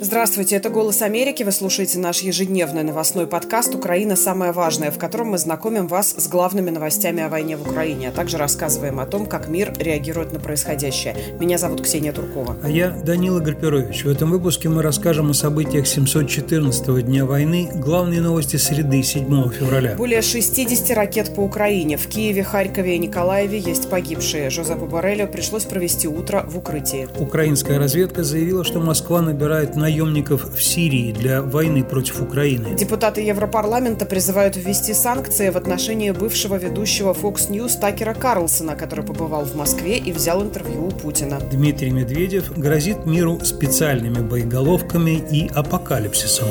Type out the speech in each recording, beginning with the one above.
Здравствуйте, это «Голос Америки». Вы слушаете наш ежедневный новостной подкаст «Украина. Самое важное», в котором мы знакомим вас с главными новостями о войне в Украине, а также рассказываем о том, как мир реагирует на происходящее. Меня зовут Ксения Туркова. А я Данила Гарпирович. В этом выпуске мы расскажем о событиях 714-го дня войны, главные новости среды 7 февраля. Более 60 ракет по Украине. В Киеве, Харькове и Николаеве есть погибшие. Жозепу Боррелю пришлось провести утро в укрытии. Украинская разведка заявила, что Москва набирает на наемников в Сирии для войны против Украины. Депутаты Европарламента призывают ввести санкции в отношении бывшего ведущего Fox News Такера Карлсона, который побывал в Москве и взял интервью у Путина. Дмитрий Медведев грозит миру специальными боеголовками и апокалипсисом.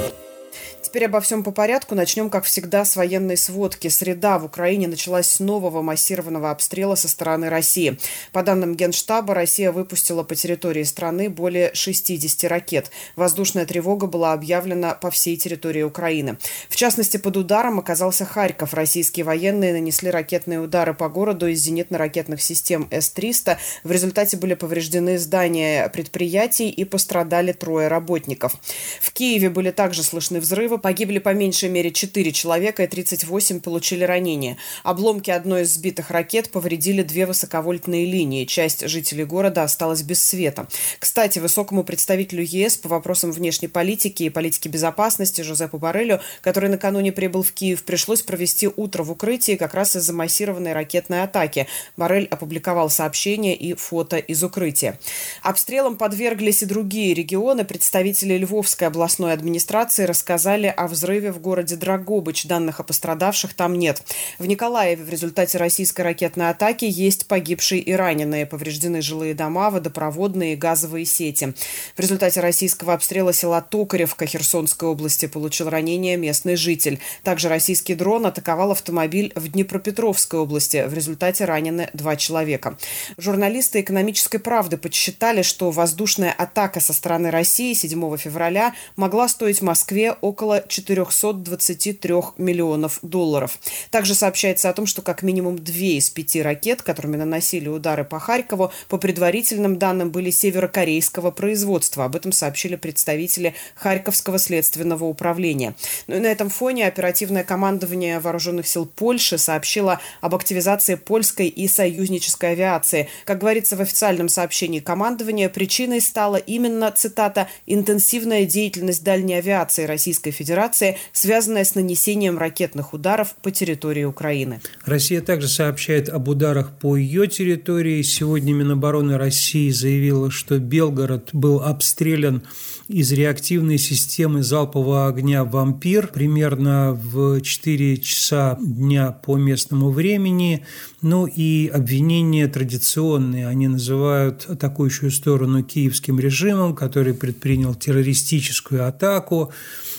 Теперь обо всем по порядку. Начнем, как всегда, с военной сводки. Среда в Украине началась с нового массированного обстрела со стороны России. По данным Генштаба, Россия выпустила по территории страны более 60 ракет. Воздушная тревога была объявлена по всей территории Украины. В частности, под ударом оказался Харьков. Российские военные нанесли ракетные удары по городу из зенитно-ракетных систем С-300. В результате были повреждены здания предприятий и пострадали трое работников. В Киеве были также слышны взрывы погибли по меньшей мере 4 человека и 38 получили ранения. Обломки одной из сбитых ракет повредили две высоковольтные линии. Часть жителей города осталась без света. Кстати, высокому представителю ЕС по вопросам внешней политики и политики безопасности Жозепу Барелю, который накануне прибыл в Киев, пришлось провести утро в укрытии как раз из-за массированной ракетной атаки. Барель опубликовал сообщение и фото из укрытия. Обстрелом подверглись и другие регионы. Представители Львовской областной администрации рассказали сообщили о взрыве в городе Драгобыч. Данных о пострадавших там нет. В Николаеве в результате российской ракетной атаки есть погибшие и раненые. Повреждены жилые дома, водопроводные и газовые сети. В результате российского обстрела села Токаревка Херсонской области получил ранение местный житель. Также российский дрон атаковал автомобиль в Днепропетровской области. В результате ранены два человека. Журналисты экономической правды подсчитали, что воздушная атака со стороны России 7 февраля могла стоить Москве около 423 миллионов долларов. Также сообщается о том, что как минимум две из пяти ракет, которыми наносили удары по Харькову, по предварительным данным были северокорейского производства. Об этом сообщили представители Харьковского следственного управления. Ну и на этом фоне оперативное командование вооруженных сил Польши сообщило об активизации польской и союзнической авиации. Как говорится в официальном сообщении командования, причиной стала именно, цитата, «интенсивная деятельность дальней авиации Российской Федерации связанная с нанесением ракетных ударов по территории Украины. Россия также сообщает об ударах по ее территории. Сегодня Минобороны России заявила, что Белгород был обстрелян из реактивной системы залпового огня «Вампир» примерно в 4 часа дня по местному времени. Ну и обвинения традиционные. Они называют атакующую сторону киевским режимом, который предпринял террористическую атаку.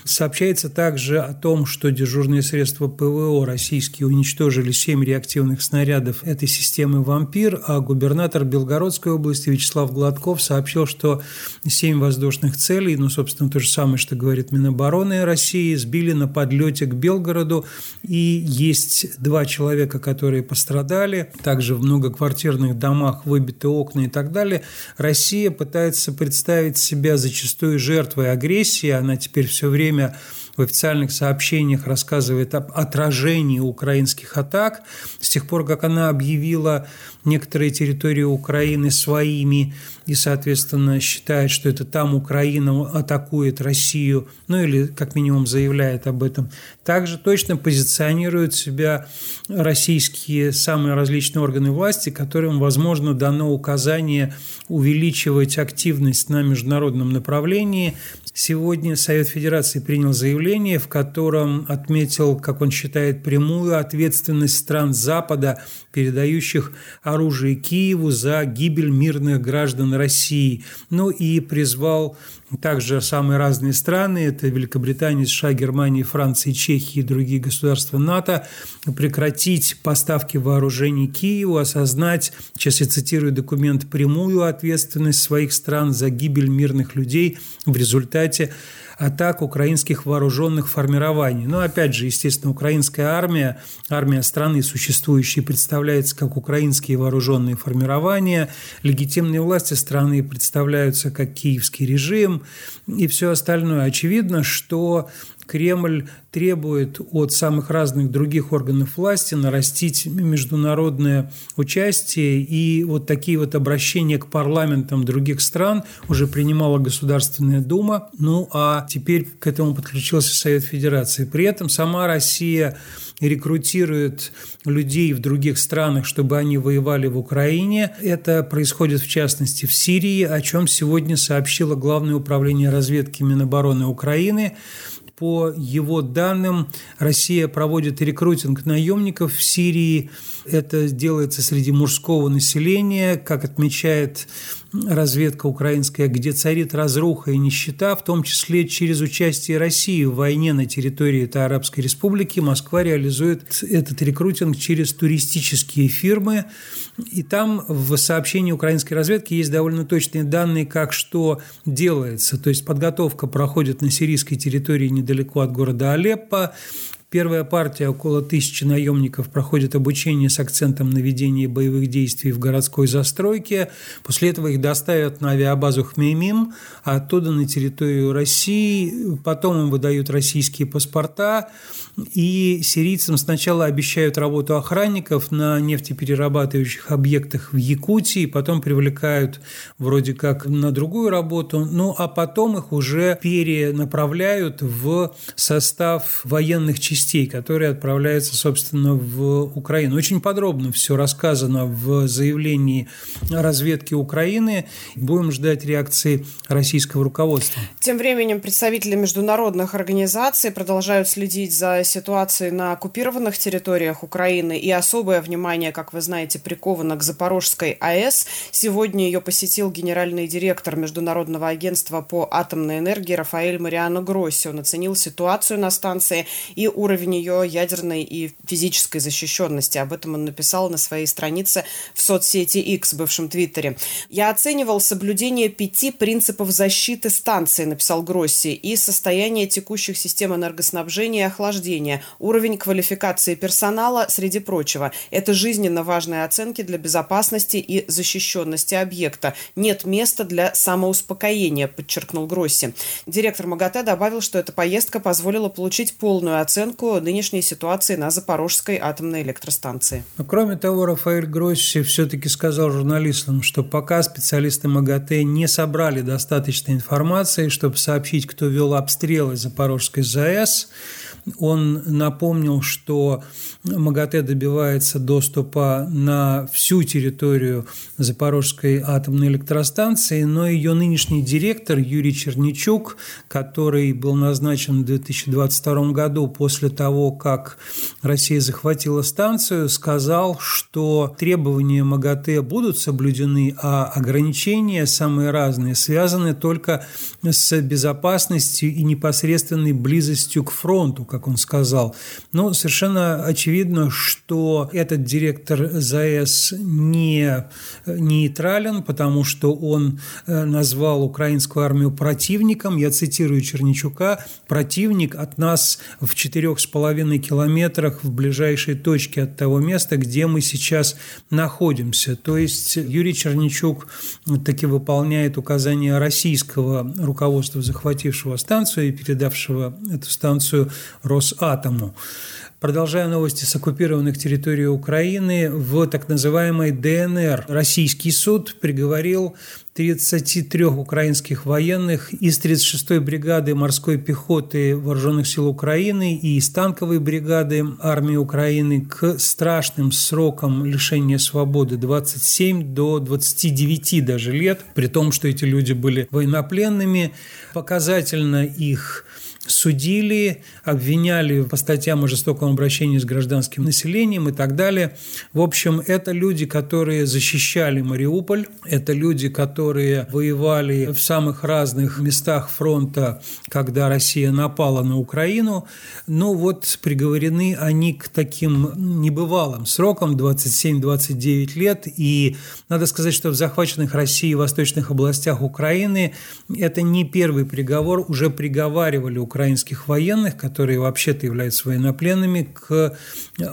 Сообщается также о том, что дежурные средства ПВО российские уничтожили 7 реактивных снарядов этой системы «Вампир», а губернатор Белгородской области Вячеслав Гладков сообщил, что 7 воздушных целей, ну, собственно, то же самое, что говорит Минобороны России, сбили на подлете к Белгороду, и есть два человека, которые пострадали, также в многоквартирных домах выбиты окна и так далее. Россия пытается представить себя зачастую жертвой агрессии, она теперь все время время в официальных сообщениях рассказывает об отражении украинских атак. С тех пор, как она объявила некоторые территории Украины своими и, соответственно, считает, что это там Украина атакует Россию, ну или как минимум заявляет об этом. Также точно позиционируют себя российские самые различные органы власти, которым, возможно, дано указание увеличивать активность на международном направлении. Сегодня Совет Федерации принял заявление, в котором отметил, как он считает, прямую ответственность стран Запада, передающих оружие Киеву за гибель мирных граждан России. Ну и призвал также самые разные страны, это Великобритания, США, Германия, Франция, Чехия и другие государства НАТО, прекратить поставки вооружений Киеву, осознать, сейчас я цитирую документ, прямую ответственность своих стран за гибель мирных людей в результате атак украинских вооруженных формирований. Но, опять же, естественно, украинская армия, армия страны существующей, представляется как украинские вооруженные формирования, легитимные власти страны представляются как киевский режим и все остальное. Очевидно, что Кремль требует от самых разных других органов власти нарастить международное участие и вот такие вот обращения к парламентам других стран уже принимала Государственная Дума, ну а теперь к этому подключился Совет Федерации. При этом сама Россия рекрутирует людей в других странах, чтобы они воевали в Украине. Это происходит, в частности, в Сирии, о чем сегодня сообщило Главное управление разведки Минобороны Украины. По его данным, Россия проводит рекрутинг наемников в Сирии. Это делается среди мужского населения, как отмечает разведка украинская, где царит разруха и нищета, в том числе через участие России в войне на территории этой Арабской Республики. Москва реализует этот рекрутинг через туристические фирмы. И там в сообщении украинской разведки есть довольно точные данные, как что делается. То есть подготовка проходит на сирийской территории недалеко от города Алеппо. Первая партия, около тысячи наемников, проходит обучение с акцентом на ведение боевых действий в городской застройке. После этого их доставят на авиабазу Хмеймим, а оттуда на территорию России. Потом им выдают российские паспорта. И сирийцам сначала обещают работу охранников на нефтеперерабатывающих объектах в Якутии, потом привлекают вроде как на другую работу, ну а потом их уже перенаправляют в состав военных частей которые отправляются, собственно, в Украину. Очень подробно все рассказано в заявлении разведки Украины. Будем ждать реакции российского руководства. Тем временем представители международных организаций продолжают следить за ситуацией на оккупированных территориях Украины, и особое внимание, как вы знаете, приковано к Запорожской АЭС. Сегодня ее посетил генеральный директор Международного агентства по атомной энергии Рафаэль Мариано Гросси. Он оценил ситуацию на станции и уровень ее ядерной и физической защищенности. Об этом он написал на своей странице в соцсети X, бывшем Твиттере. «Я оценивал соблюдение пяти принципов защиты станции», написал Гросси, «и состояние текущих систем энергоснабжения и охлаждения, уровень квалификации персонала, среди прочего. Это жизненно важные оценки для безопасности и защищенности объекта. Нет места для самоуспокоения», подчеркнул Гросси. Директор МАГАТЭ добавил, что эта поездка позволила получить полную оценку нынешней ситуации на Запорожской атомной электростанции. Но, кроме того, Рафаэль Гросси все-таки сказал журналистам, что пока специалисты МАГАТЭ не собрали достаточной информации, чтобы сообщить, кто вел обстрелы Запорожской ЗАЭС, он напомнил, что МАГАТЭ добивается доступа на всю территорию Запорожской атомной электростанции, но ее нынешний директор Юрий Черничук, который был назначен в 2022 году после того, как Россия захватила станцию, сказал, что требования МАГАТЭ будут соблюдены, а ограничения самые разные связаны только с безопасностью и непосредственной близостью к фронту, как он сказал. Но совершенно очевидно, что этот директор ЗАЭС не нейтрален, потому что он э, назвал украинскую армию противником. Я цитирую Черничука. «Противник от нас в четырех с половиной километрах в ближайшей точке от того места, где мы сейчас находимся». То есть Юрий Черничук таки выполняет указания российского руководства, захватившего станцию и передавшего эту станцию Росатому. Продолжая новости с оккупированных территорий Украины, в так называемой ДНР российский суд приговорил 33 украинских военных из 36-й бригады морской пехоты Вооруженных сил Украины и из танковой бригады армии Украины к страшным срокам лишения свободы 27 до 29 даже лет, при том, что эти люди были военнопленными. Показательно их судили, обвиняли по статьям о жестоком обращении с гражданским населением и так далее. В общем, это люди, которые защищали Мариуполь, это люди, которые воевали в самых разных местах фронта, когда Россия напала на Украину. Но вот приговорены они к таким небывалым срокам 27-29 лет. И надо сказать, что в захваченных Россией восточных областях Украины это не первый приговор, уже приговаривали украинцев украинских военных, которые вообще-то являются военнопленными, к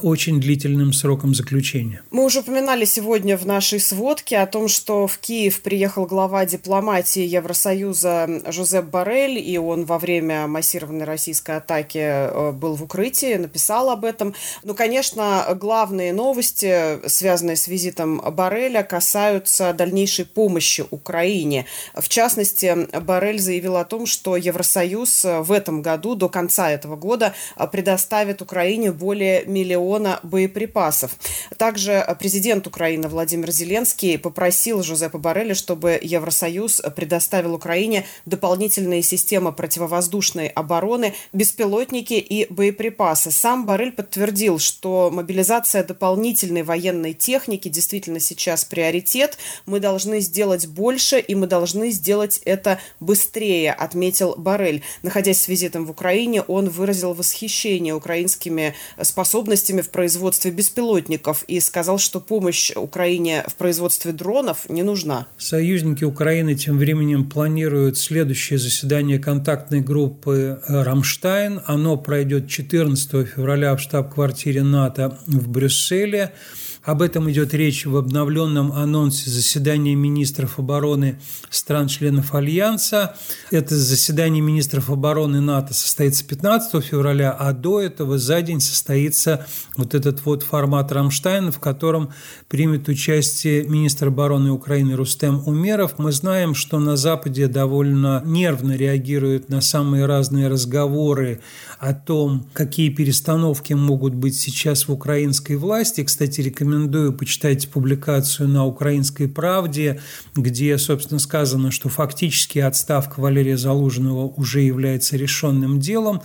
очень длительным срокам заключения. Мы уже упоминали сегодня в нашей сводке о том, что в Киев приехал глава дипломатии Евросоюза Жозеп Барель, и он во время массированной российской атаки э, был в укрытии, написал об этом. Ну, конечно, главные новости, связанные с визитом Бареля, касаются дальнейшей помощи Украине. В частности, Барель заявил о том, что Евросоюз в этом году, до конца этого года, предоставит Украине более миллиона боеприпасов. Также президент Украины Владимир Зеленский попросил Жозепа Барреля, чтобы Евросоюз предоставил Украине дополнительные системы противовоздушной обороны, беспилотники и боеприпасы. Сам Барель подтвердил, что мобилизация дополнительной военной техники действительно сейчас приоритет. Мы должны сделать больше, и мы должны сделать это быстрее, отметил Барель. Находясь с визитом в Украине, он выразил восхищение украинскими способностями в производстве беспилотников и сказал, что помощь Украине в производстве дронов не нужна. Союзники Украины тем временем планируют следующее заседание контактной группы «Рамштайн». Оно пройдет 14 февраля в штаб-квартире НАТО в Брюсселе. Об этом идет речь в обновленном анонсе заседания министров обороны стран-членов Альянса. Это заседание министров обороны НАТО состоится 15 февраля, а до этого за день состоится вот этот вот формат Рамштайна, в котором примет участие министр обороны Украины Рустем Умеров. Мы знаем, что на Западе довольно нервно реагируют на самые разные разговоры о том, какие перестановки могут быть сейчас в украинской власти. Кстати, рекомендую рекомендую почитать публикацию на «Украинской правде», где, собственно, сказано, что фактически отставка Валерия Залужного уже является решенным делом,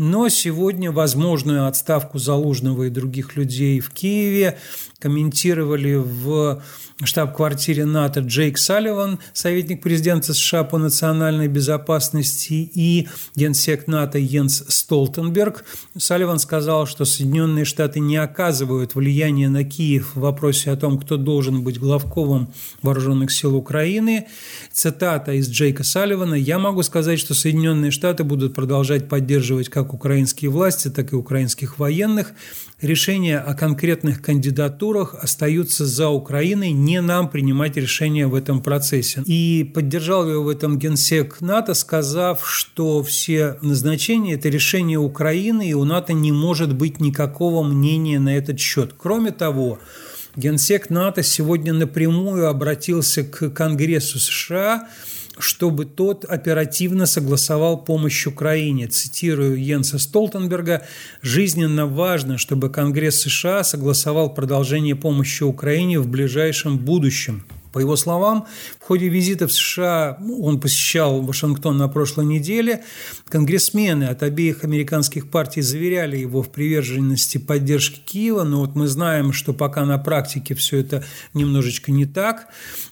но сегодня возможную отставку Залужного и других людей в Киеве комментировали в штаб-квартире НАТО Джейк Салливан, советник президента США по национальной безопасности, и генсек НАТО Йенс Столтенберг. Салливан сказал, что Соединенные Штаты не оказывают влияния на Киев в вопросе о том, кто должен быть главковым вооруженных сил Украины. Цитата из Джейка Салливана. «Я могу сказать, что Соединенные Штаты будут продолжать поддерживать как украинские власти, так и украинских военных. Решения о конкретных кандидатурах остаются за Украиной, не нам принимать решения в этом процессе. И поддержал его в этом генсек НАТО, сказав, что все назначения – это решение Украины, и у НАТО не может быть никакого мнения на этот счет. Кроме того, Генсек НАТО сегодня напрямую обратился к Конгрессу США чтобы тот оперативно согласовал помощь Украине. Цитирую Йенса Столтенберга, «Жизненно важно, чтобы Конгресс США согласовал продолжение помощи Украине в ближайшем будущем». По его словам, ходе визита в США, он посещал Вашингтон на прошлой неделе, конгрессмены от обеих американских партий заверяли его в приверженности поддержки Киева, но вот мы знаем, что пока на практике все это немножечко не так.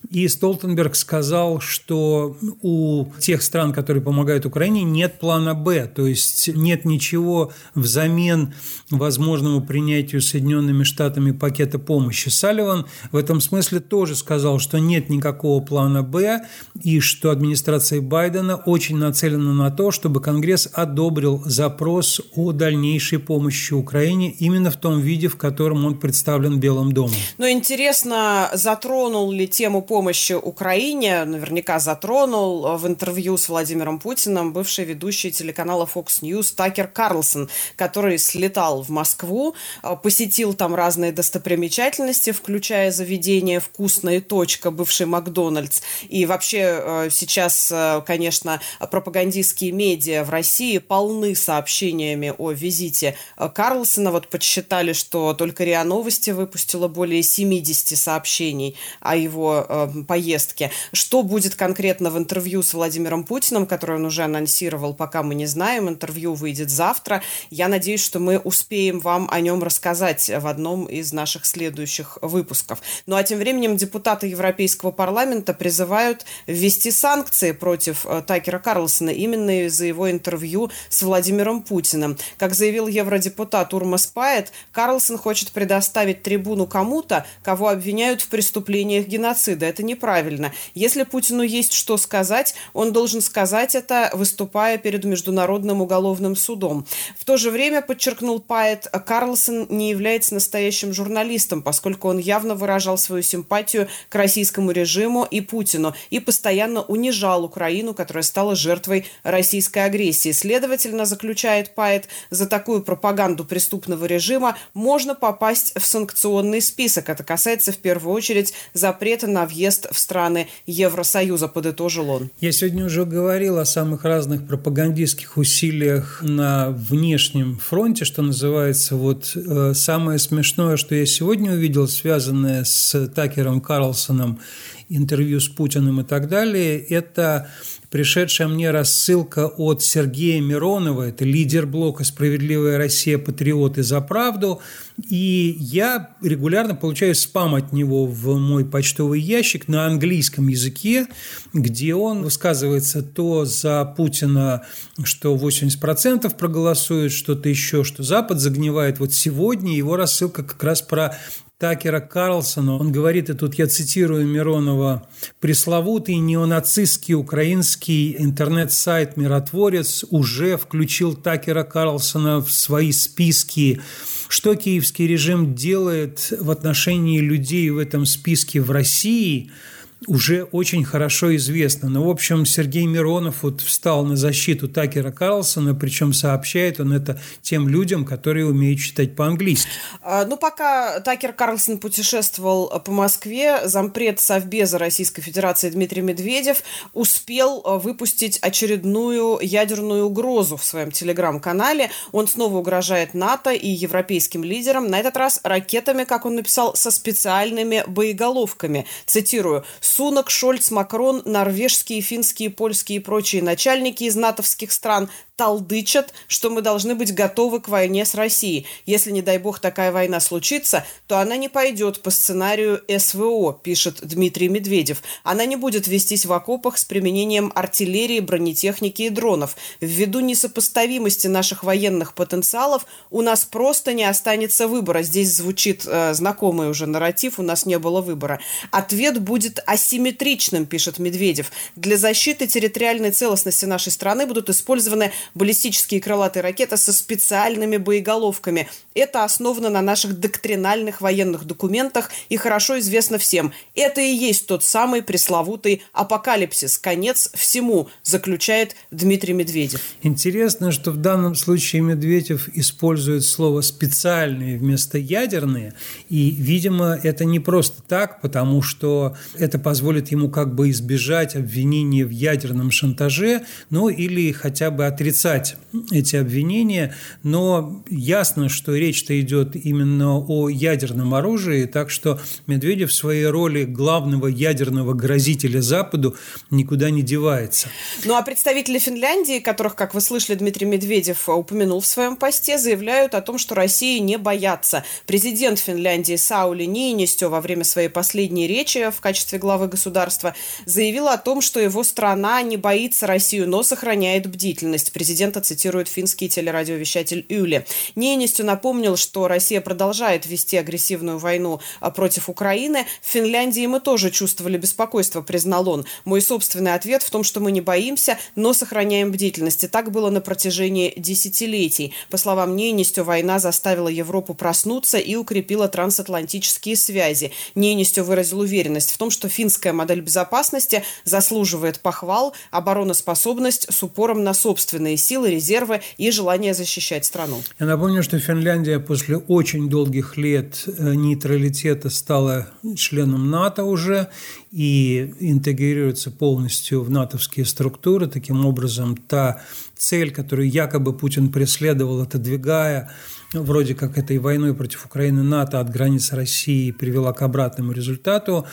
И Столтенберг сказал, что у тех стран, которые помогают Украине, нет плана «Б», то есть нет ничего взамен возможному принятию Соединенными Штатами пакета помощи. Салливан в этом смысле тоже сказал, что нет никакого плана «Б» и что администрация Байдена очень нацелена на то, чтобы Конгресс одобрил запрос о дальнейшей помощи Украине именно в том виде, в котором он представлен Белым домом. Но интересно, затронул ли тему помощи Украине, наверняка затронул в интервью с Владимиром Путиным бывший ведущий телеканала Fox News Такер Карлсон, который слетал в Москву, посетил там разные достопримечательности, включая заведение «Вкусная точка», бывший Макдональдс. И вообще э, сейчас, э, конечно, пропагандистские медиа в России полны сообщениями о визите э, Карлсона. Вот подсчитали, что только РИА Новости выпустила более 70 сообщений о его э, поездке. Что будет конкретно в интервью с Владимиром Путиным, которое он уже анонсировал, пока мы не знаем. Интервью выйдет завтра. Я надеюсь, что мы успеем вам о нем рассказать в одном из наших следующих выпусков. Ну а тем временем депутаты Европейского парламента призывают ввести санкции против э, Такера Карлсона именно из-за его интервью с Владимиром Путиным. Как заявил евродепутат Урмас Пает, Карлсон хочет предоставить трибуну кому-то, кого обвиняют в преступлениях геноцида. Это неправильно. Если Путину есть что сказать, он должен сказать это, выступая перед Международным уголовным судом. В то же время, подчеркнул Пает, Карлсон не является настоящим журналистом, поскольку он явно выражал свою симпатию к российскому режиму и Путину и постоянно унижал Украину, которая стала жертвой российской агрессии. Следовательно, заключает Пает, за такую пропаганду преступного режима можно попасть в санкционный список. Это касается в первую очередь запрета на въезд в страны Евросоюза, подытожил он. Я сегодня уже говорил о самых разных пропагандистских усилиях на внешнем фронте, что называется. Вот э, самое смешное, что я сегодня увидел, связанное с Такером Карлсоном, интервью с Путиным и так далее, это пришедшая мне рассылка от Сергея Миронова, это лидер блока «Справедливая Россия. Патриоты за правду», и я регулярно получаю спам от него в мой почтовый ящик на английском языке, где он высказывается то за Путина, что 80% проголосуют, что-то еще, что Запад загнивает. Вот сегодня его рассылка как раз про Такера Карлсона. Он говорит, и тут я цитирую Миронова, «Пресловутый неонацистский украинский интернет-сайт «Миротворец» уже включил Такера Карлсона в свои списки. Что киевский режим делает в отношении людей в этом списке в России – уже очень хорошо известно. Но, в общем, Сергей Миронов вот встал на защиту Такера Карлсона, причем сообщает он это тем людям, которые умеют читать по-английски. А, ну, пока Такер Карлсон путешествовал по Москве, зампред Совбеза Российской Федерации Дмитрий Медведев успел а, выпустить очередную ядерную угрозу в своем телеграм-канале. Он снова угрожает НАТО и европейским лидерам, на этот раз ракетами, как он написал, со специальными боеголовками. Цитирую Сунок, Шольц, Макрон, норвежские, финские, польские и прочие начальники из натовских стран толдычат, что мы должны быть готовы к войне с Россией. Если, не дай бог, такая война случится, то она не пойдет по сценарию СВО, пишет Дмитрий Медведев. Она не будет вестись в окопах с применением артиллерии, бронетехники и дронов. Ввиду несопоставимости наших военных потенциалов у нас просто не останется выбора. Здесь звучит э, знакомый уже нарратив, у нас не было выбора. Ответ будет асимметричным, пишет Медведев. Для защиты территориальной целостности нашей страны будут использованы баллистические крылатые ракеты со специальными боеголовками. Это основано на наших доктринальных военных документах и хорошо известно всем. Это и есть тот самый пресловутый апокалипсис, конец всему, заключает Дмитрий Медведев. Интересно, что в данном случае Медведев использует слово «специальные» вместо «ядерные», и, видимо, это не просто так, потому что это позволит ему как бы избежать обвинения в ядерном шантаже, ну или хотя бы отрицать эти обвинения, но ясно, что речь-то идет именно о ядерном оружии, так что Медведев в своей роли главного ядерного грозителя Западу никуда не девается. Ну а представители Финляндии, которых, как вы слышали, Дмитрий Медведев упомянул в своем посте, заявляют о том, что России не боятся. Президент Финляндии Саули Ниинистё во время своей последней речи в качестве главы государства заявил о том, что его страна не боится Россию, но сохраняет бдительность президента цитирует финский телерадиовещатель Юли. Ненестью напомнил, что Россия продолжает вести агрессивную войну а, против Украины. В Финляндии мы тоже чувствовали беспокойство, признал он. Мой собственный ответ в том, что мы не боимся, но сохраняем бдительность. И так было на протяжении десятилетий. По словам Ненестю, война заставила Европу проснуться и укрепила трансатлантические связи. Ненестю выразил уверенность в том, что финская модель безопасности заслуживает похвал, обороноспособность с упором на собственные силы, резервы и желание защищать страну. Я напомню, что Финляндия после очень долгих лет э, нейтралитета стала членом НАТО уже и интегрируется полностью в натовские структуры. Таким образом, та цель, которую якобы Путин преследовал, отодвигая вроде как этой войной против Украины НАТО от границ России привела к обратному результату.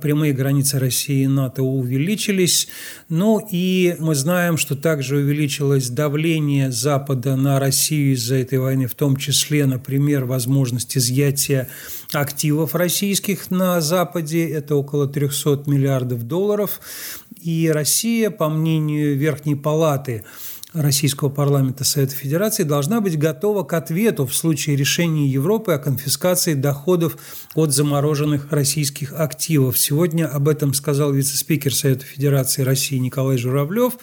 Прямые границы России и НАТО увеличились. Ну и мы знаем, что также увеличилось давление Запада на Россию из-за этой войны, в том числе, например, возможность изъятия активов российских на Западе. Это около 300 миллиардов долларов. И Россия, по мнению Верхней Палаты, Российского парламента Совета Федерации должна быть готова к ответу в случае решения Европы о конфискации доходов от замороженных российских активов. Сегодня об этом сказал вице-спикер Совета Федерации России Николай Журавлев.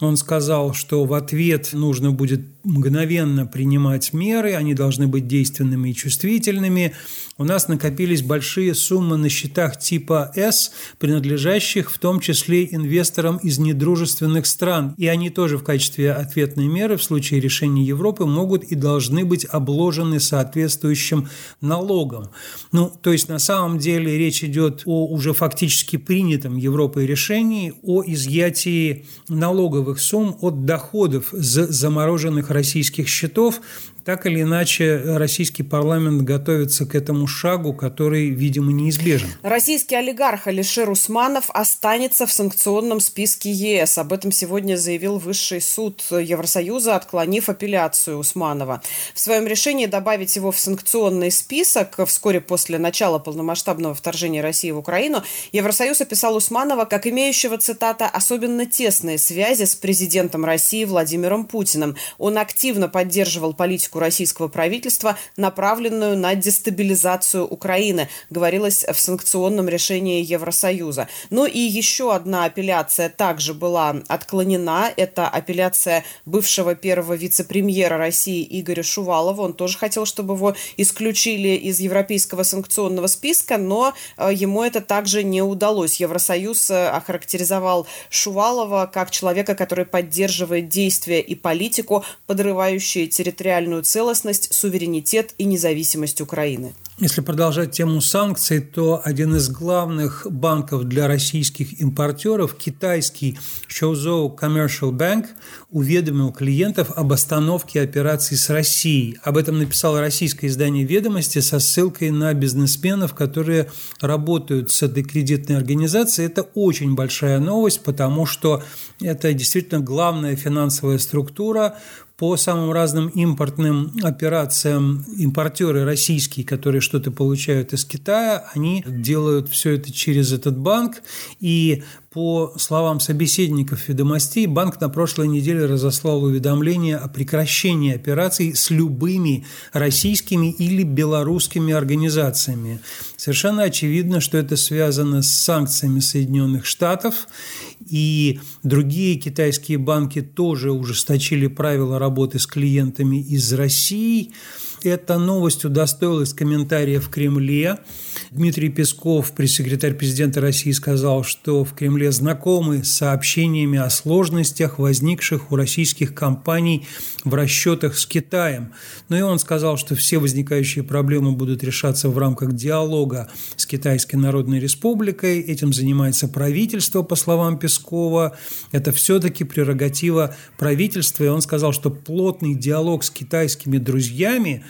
Он сказал, что в ответ нужно будет мгновенно принимать меры, они должны быть действенными и чувствительными. У нас накопились большие суммы на счетах типа S, принадлежащих в том числе инвесторам из недружественных стран, и они тоже в качестве ответной меры в случае решения Европы могут и должны быть обложены соответствующим налогом. Ну, то есть на самом деле речь идет о уже фактически принятом Европой решении о изъятии налоговых сумм от доходов с замороженных российских счетов так или иначе, российский парламент готовится к этому шагу, который, видимо, неизбежен. Российский олигарх Алишер Усманов останется в санкционном списке ЕС. Об этом сегодня заявил Высший суд Евросоюза, отклонив апелляцию Усманова. В своем решении добавить его в санкционный список вскоре после начала полномасштабного вторжения России в Украину Евросоюз описал Усманова как имеющего, цитата, «особенно тесные связи с президентом России Владимиром Путиным. Он активно поддерживал политику политику российского правительства, направленную на дестабилизацию Украины, говорилось в санкционном решении Евросоюза. Ну и еще одна апелляция также была отклонена. Это апелляция бывшего первого вице-премьера России Игоря Шувалова. Он тоже хотел, чтобы его исключили из европейского санкционного списка, но э, ему это также не удалось. Евросоюз э, охарактеризовал Шувалова как человека, который поддерживает действия и политику, подрывающие территориальную территориальную целостность, суверенитет и независимость Украины. Если продолжать тему санкций, то один из главных банков для российских импортеров, китайский Shouzo Commercial Bank, уведомил клиентов об остановке операций с Россией. Об этом написало российское издание «Ведомости» со ссылкой на бизнесменов, которые работают с этой кредитной организацией. Это очень большая новость, потому что это действительно главная финансовая структура, по самым разным импортным операциям импортеры российские, которые что-то получают из Китая, они делают все это через этот банк. И по словам собеседников ведомостей, банк на прошлой неделе разослал уведомление о прекращении операций с любыми российскими или белорусскими организациями. Совершенно очевидно, что это связано с санкциями Соединенных Штатов, и другие китайские банки тоже ужесточили правила работы с клиентами из России – эта новость удостоилась комментариев в Кремле. Дмитрий Песков, пресс-секретарь президента России, сказал, что в Кремле знакомы с сообщениями о сложностях, возникших у российских компаний в расчетах с Китаем. Но и он сказал, что все возникающие проблемы будут решаться в рамках диалога с Китайской Народной Республикой. Этим занимается правительство, по словам Пескова. Это все-таки прерогатива правительства. И он сказал, что плотный диалог с китайскими друзьями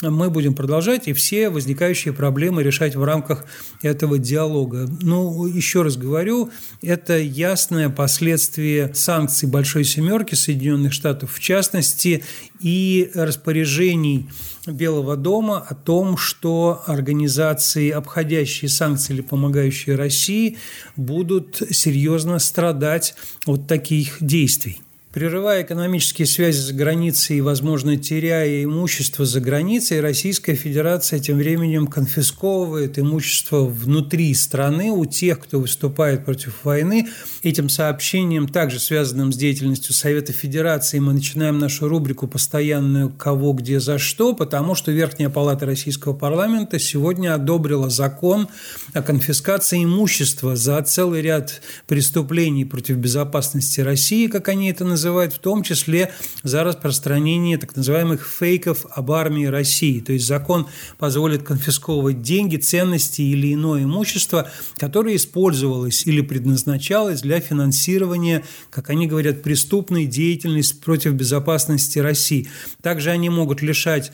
мы будем продолжать и все возникающие проблемы решать в рамках этого диалога. Ну, еще раз говорю, это ясное последствие санкций Большой Семерки Соединенных Штатов, в частности, и распоряжений Белого дома о том, что организации, обходящие санкции или помогающие России, будут серьезно страдать от таких действий. Прерывая экономические связи за границей и, возможно, теряя имущество за границей, Российская Федерация тем временем конфисковывает имущество внутри страны у тех, кто выступает против войны. Этим сообщением, также связанным с деятельностью Совета Федерации, мы начинаем нашу рубрику постоянную «Кого, где, за что», потому что Верхняя Палата Российского парламента сегодня одобрила закон о конфискации имущества за целый ряд преступлений против безопасности России, как они это называют, вызывает в том числе за распространение так называемых фейков об армии России. То есть закон позволит конфисковывать деньги, ценности или иное имущество, которое использовалось или предназначалось для финансирования, как они говорят, преступной деятельности против безопасности России. Также они могут лишать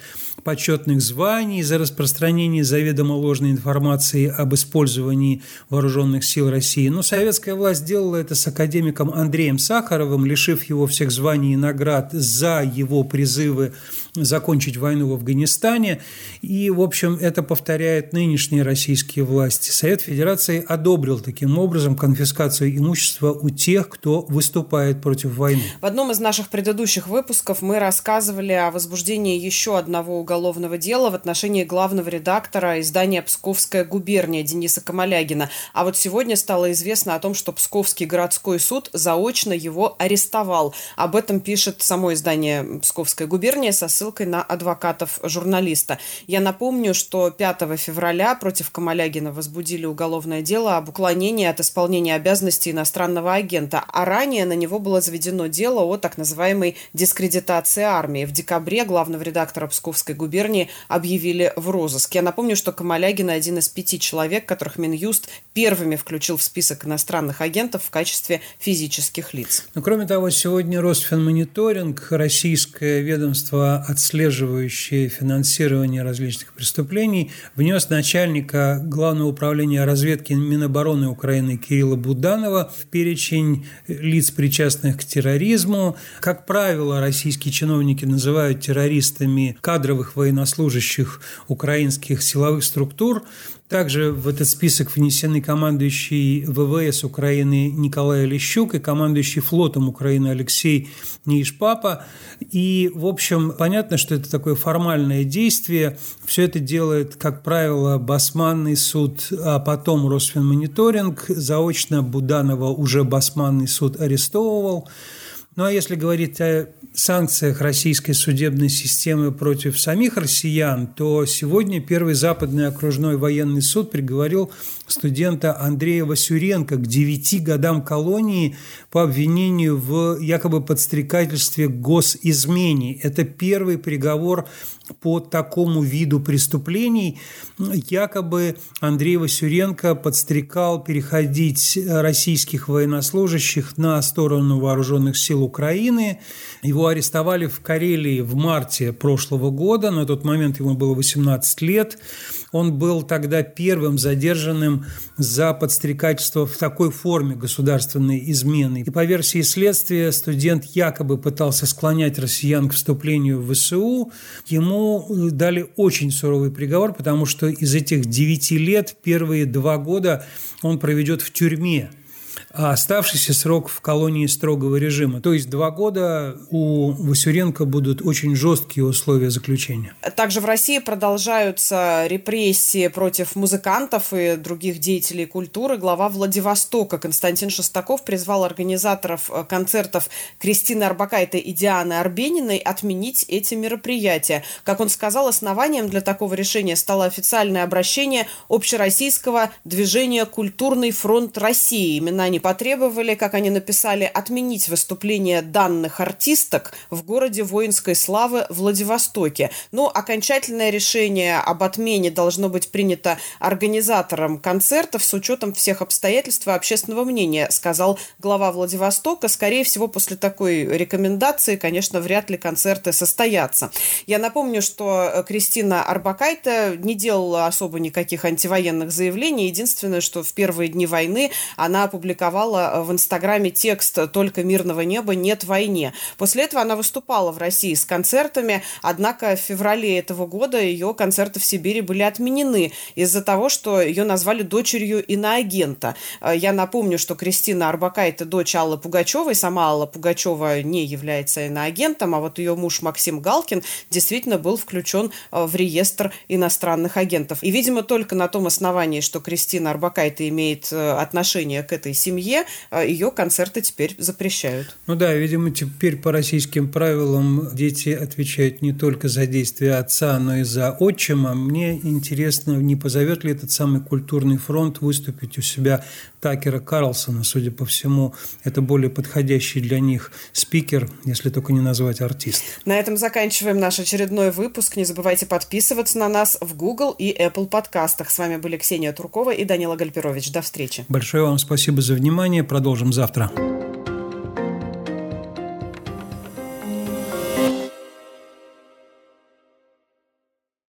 почетных званий за распространение заведомо ложной информации об использовании вооруженных сил России. Но советская власть делала это с академиком Андреем Сахаровым, лишив его всех званий и наград за его призывы закончить войну в Афганистане. И, в общем, это повторяет нынешние российские власти. Совет Федерации одобрил таким образом конфискацию имущества у тех, кто выступает против войны. В одном из наших предыдущих выпусков мы рассказывали о возбуждении еще одного уголовного дела в отношении главного редактора издания «Псковская губерния» Дениса Камалягина. А вот сегодня стало известно о том, что Псковский городской суд заочно его арестовал. Об этом пишет само издание «Псковская губерния» со ссылкой на адвокатов журналиста. Я напомню, что 5 февраля против Камалягина возбудили уголовное дело об уклонении от исполнения обязанностей иностранного агента, а ранее на него было заведено дело о так называемой дискредитации армии. В декабре главного редактора Псковской губернии объявили в розыск. Я напомню, что Камалягин один из пяти человек, которых Минюст первыми включил в список иностранных агентов в качестве физических лиц. Но, кроме того, сегодня Росфинмониторинг, российское ведомство, отслеживающее финансирование различных преступлений, внес начальника Главного управления разведки Минобороны Украины Кирилла Буданова в перечень лиц, причастных к терроризму. Как правило, российские чиновники называют террористами кадровых военнослужащих украинских силовых структур, также в этот список внесены командующий ВВС Украины Николай Лещук и командующий флотом Украины Алексей Нишпапа. И, в общем, понятно, что это такое формальное действие. Все это делает, как правило, Басманный суд, а потом Росфинмониторинг. Заочно Буданова уже Басманный суд арестовывал. Ну а если говорить о санкциях российской судебной системы против самих россиян, то сегодня Первый западный окружной военный суд приговорил студента Андрея Васюренко к 9 годам колонии по обвинению в якобы подстрекательстве госизмене. Это первый приговор по такому виду преступлений. Якобы Андрей Васюренко подстрекал переходить российских военнослужащих на сторону вооруженных сил Украины. Его арестовали в Карелии в марте прошлого года. На тот момент ему было 18 лет. Он был тогда первым задержанным за подстрекательство в такой форме государственной измены. И по версии следствия студент якобы пытался склонять россиян к вступлению в ВСУ. Ему э, дали очень суровый приговор, потому что из этих девяти лет первые два года он проведет в тюрьме а оставшийся срок в колонии строгого режима. То есть два года у Васюренко будут очень жесткие условия заключения. Также в России продолжаются репрессии против музыкантов и других деятелей культуры. Глава Владивостока Константин Шестаков призвал организаторов э, концертов Кристины Арбакайте и Дианы Арбениной отменить эти мероприятия. Как он сказал, основанием для такого решения стало официальное обращение общероссийского движения «Культурный фронт России». Имена они потребовали, как они написали, отменить выступление данных артисток в городе воинской славы Владивостоке. Но окончательное решение об отмене должно быть принято организатором концертов с учетом всех обстоятельств и общественного мнения, сказал глава Владивостока. Скорее всего, после такой рекомендации, конечно, вряд ли концерты состоятся. Я напомню, что Кристина Арбакайта не делала особо никаких антивоенных заявлений. Единственное, что в первые дни войны она опубликовала опубликовала э, в Инстаграме текст «Только мирного неба нет войне». После этого она выступала в России с концертами, однако в феврале этого года ее концерты в Сибири были отменены из-за того, что ее назвали дочерью иноагента. Э, я напомню, что Кристина Арбакайте дочь Аллы Пугачевой, сама Алла Пугачева не является иноагентом, а вот ее муж Максим Галкин действительно был включен э, в реестр иностранных агентов. И, видимо, только на том основании, что Кристина Арбакайте имеет отношение к этой семье, семье, а ее концерты теперь запрещают. Ну да, видимо, теперь по российским правилам дети отвечают не только за действия отца, но и за отчима. Мне интересно, не позовет ли этот самый культурный фронт выступить у себя Такера Карлсона. Судя по всему, это более подходящий для них спикер, если только не назвать артист. На этом заканчиваем наш очередной выпуск. Не забывайте подписываться на нас в Google и Apple подкастах. С вами были Ксения Туркова и Данила Гальперович. До встречи. Большое вам спасибо за внимание. Продолжим завтра.